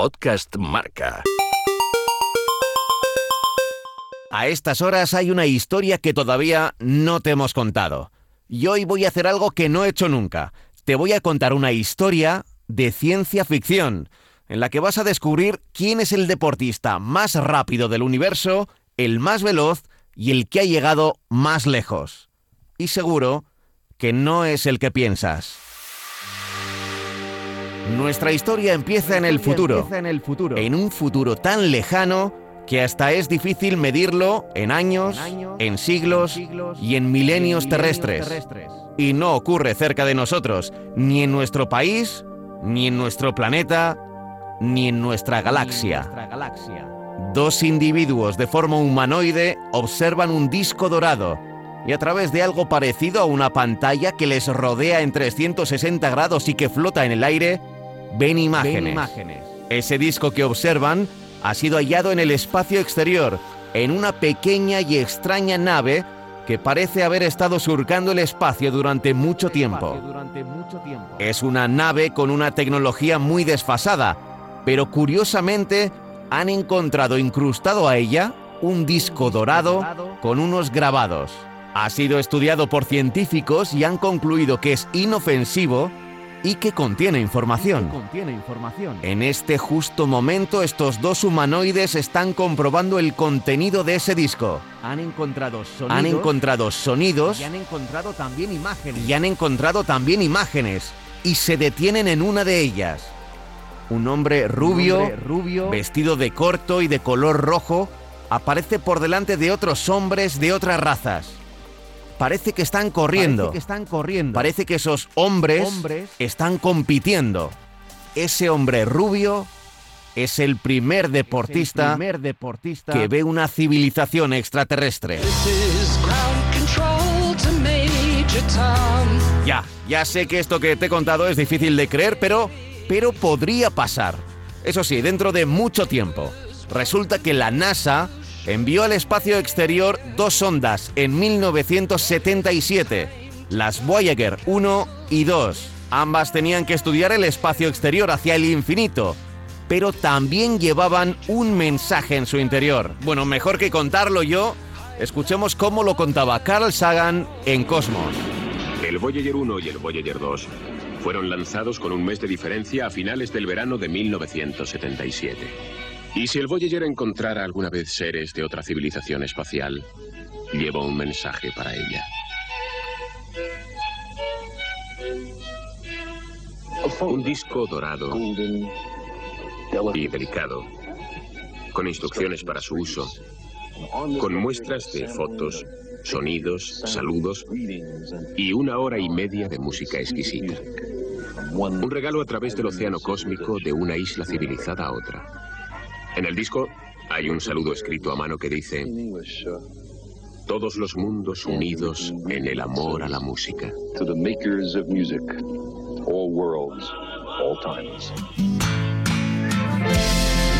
Podcast Marca. A estas horas hay una historia que todavía no te hemos contado. Y hoy voy a hacer algo que no he hecho nunca. Te voy a contar una historia de ciencia ficción, en la que vas a descubrir quién es el deportista más rápido del universo, el más veloz y el que ha llegado más lejos. Y seguro que no es el que piensas. Nuestra historia empieza en el futuro, en un futuro tan lejano que hasta es difícil medirlo en años, en siglos y en milenios terrestres. Y no ocurre cerca de nosotros, ni en nuestro país, ni en nuestro planeta, ni en nuestra galaxia. Dos individuos de forma humanoide observan un disco dorado y a través de algo parecido a una pantalla que les rodea en 360 grados y que flota en el aire, ven imágenes. Ese disco que observan ha sido hallado en el espacio exterior, en una pequeña y extraña nave que parece haber estado surcando el espacio durante mucho tiempo. Es una nave con una tecnología muy desfasada, pero curiosamente han encontrado incrustado a ella un disco dorado con unos grabados. Ha sido estudiado por científicos y han concluido que es inofensivo y que contiene información. En este justo momento estos dos humanoides están comprobando el contenido de ese disco. Han encontrado sonidos. Han encontrado sonidos y han encontrado también imágenes. y han encontrado también imágenes y se detienen en una de ellas. Un hombre rubio, Un hombre rubio, vestido de corto y de color rojo, aparece por delante de otros hombres de otras razas. Parece que están corriendo. Parece que están corriendo. Parece que esos hombres, Hombres. están compitiendo. Ese hombre rubio es el primer deportista el primer deportista que ve una civilización extraterrestre. This is ground control to Major Tom. Ya, ya sé que esto que te he contado es difícil de creer, pero, pero podría pasar. Eso sí, dentro de mucho tiempo. Resulta que la NASA envió al espacio exterior dos sondas en 1977, las Voyager 1 y 2. Ambas tenían que estudiar el espacio exterior hacia el infinito, pero también llevaban un mensaje en su interior. Bueno, mejor que contarlo yo, escuchemos cómo lo contaba Carl Sagan en Cosmos. El Voyager 1 y el Voyager 2 fueron lanzados con un mes de diferencia a finales del verano de 1977. Y si el Voyager encontrara alguna vez seres de otra civilización espacial, lleva un mensaje para ella. Un disco dorado y delicado, con instrucciones para su uso, con muestras de fotos, sonidos, saludos y una hora y media de música exquisita. Un regalo a través del océano cósmico de una isla civilizada a otra. En el disco hay un saludo escrito a mano que dice, todos los mundos unidos en el amor a la música. to the makers of music, all worlds, all times.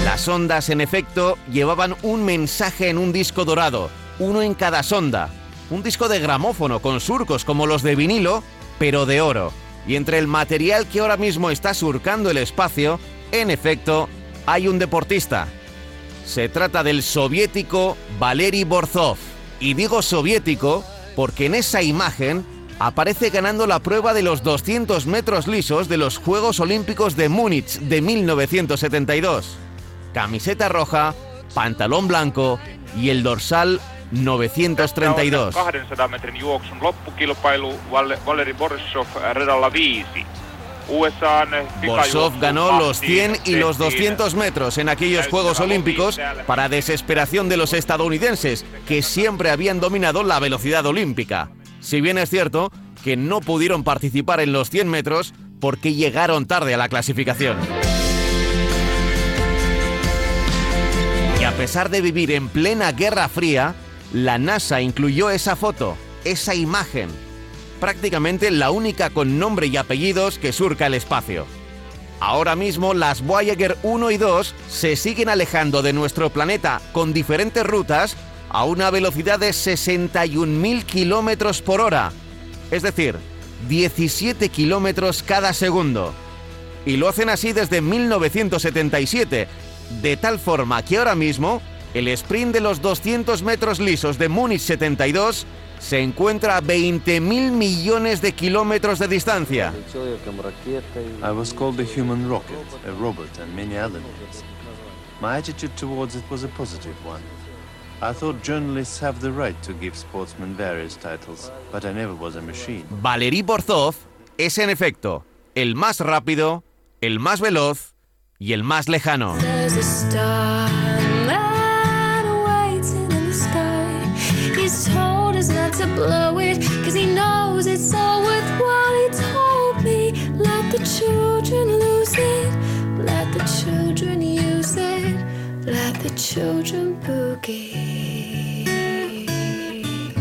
Las ondas, en efecto, llevaban un mensaje en un disco dorado, uno en cada sonda. Un disco de gramófono con surcos como los de vinilo, pero de oro. Y entre el material que ahora mismo está surcando el espacio, en efecto, hay un deportista. Se trata del soviético Valery Borzov. Y digo soviético porque en esa imagen aparece ganando la prueba de los 200 metros lisos de los Juegos Olímpicos de Múnich de 1972. Camiseta roja, pantalón blanco y el dorsal 932. Borsov ganó los 100 y los 200 metros en aquellos Juegos Olímpicos para desesperación de los estadounidenses, que siempre habían dominado la velocidad olímpica. Si bien es cierto que no pudieron participar en los 100 metros porque llegaron tarde a la clasificación. Y a pesar de vivir en plena Guerra Fría, la NASA incluyó esa foto, esa imagen, prácticamente la única con nombre y apellidos que surca el espacio. Ahora mismo las Voyager 1 y 2 se siguen alejando de nuestro planeta con diferentes rutas a una velocidad de 61.000 kilómetros por hora, es decir, 17 kilómetros cada segundo. y lo hacen así desde 1977, de tal forma que ahora mismo el sprint de los 200 metros lisos de Múnich 72 se encuentra a 20.000 millones de kilómetros de distancia. I was called a human rocket, a robot, and many other names. My attitude towards it was a positive one. I thought journalists have the right to give sportsmen various titles, but I never was a machine. Valery Borzov es en efecto el más rápido, el más veloz y el más lejano.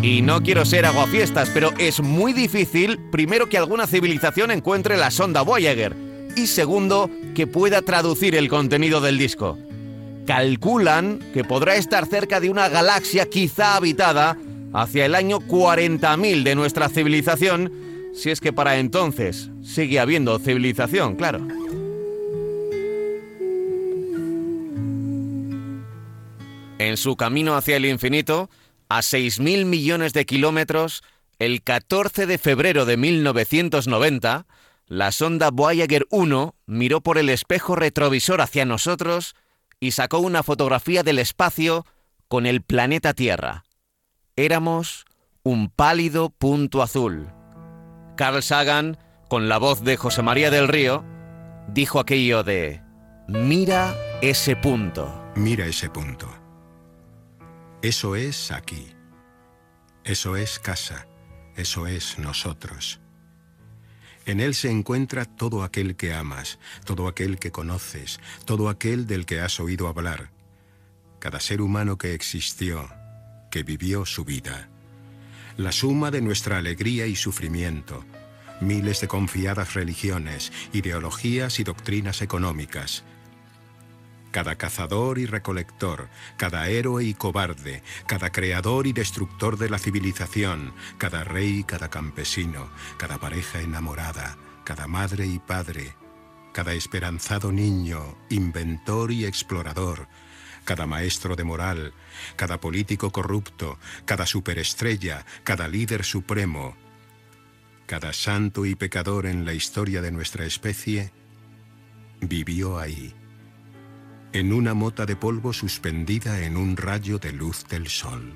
Y no quiero ser aguafiestas, pero es muy difícil, primero, que alguna civilización encuentre la sonda Voyager y segundo, que pueda traducir el contenido del disco. Calculan que podrá estar cerca de una galaxia quizá habitada hacia el año 40.000 de nuestra civilización, si es que para entonces sigue habiendo civilización, claro. En su camino hacia el infinito, a 6.000 millones de kilómetros, el 14 de febrero de 1990, la sonda Voyager 1 miró por el espejo retrovisor hacia nosotros y sacó una fotografía del espacio con el planeta Tierra. Éramos un pálido punto azul. Carl Sagan, con la voz de José María del Río, dijo aquello de, mira ese punto. Mira ese punto. Eso es aquí. Eso es casa. Eso es nosotros. En él se encuentra todo aquel que amas, todo aquel que conoces, todo aquel del que has oído hablar. Cada ser humano que existió, que vivió su vida. La suma de nuestra alegría y sufrimiento. Miles de confiadas religiones, ideologías y doctrinas económicas cada cazador y recolector, cada héroe y cobarde, cada creador y destructor de la civilización, cada rey y cada campesino, cada pareja enamorada, cada madre y padre, cada esperanzado niño, inventor y explorador, cada maestro de moral, cada político corrupto, cada superestrella, cada líder supremo, cada santo y pecador en la historia de nuestra especie, vivió ahí en una mota de polvo suspendida en un rayo de luz del sol.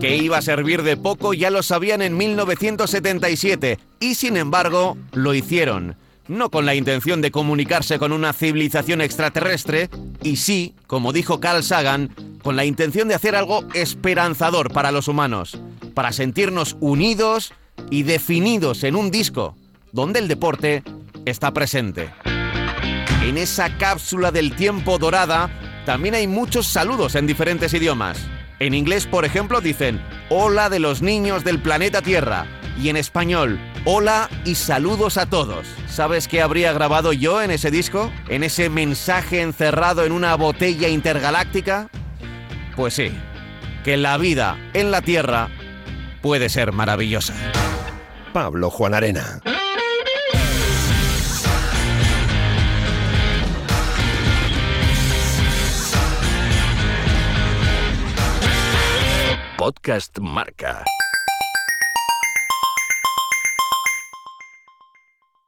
Que iba a servir de poco ya lo sabían en 1977 y sin embargo lo hicieron. No con la intención de comunicarse con una civilización extraterrestre, y sí, como dijo Carl Sagan, con la intención de hacer algo esperanzador para los humanos, para sentirnos unidos y definidos en un disco donde el deporte está presente. En esa cápsula del tiempo dorada también hay muchos saludos en diferentes idiomas. En inglés, por ejemplo, dicen Hola de los niños del planeta Tierra. Y en español, Hola y saludos a todos. ¿Sabes qué habría grabado yo en ese disco? ¿En ese mensaje encerrado en una botella intergaláctica? Pues sí, que la vida en la Tierra puede ser maravillosa. Pablo Juan Arena. Podcast Marca.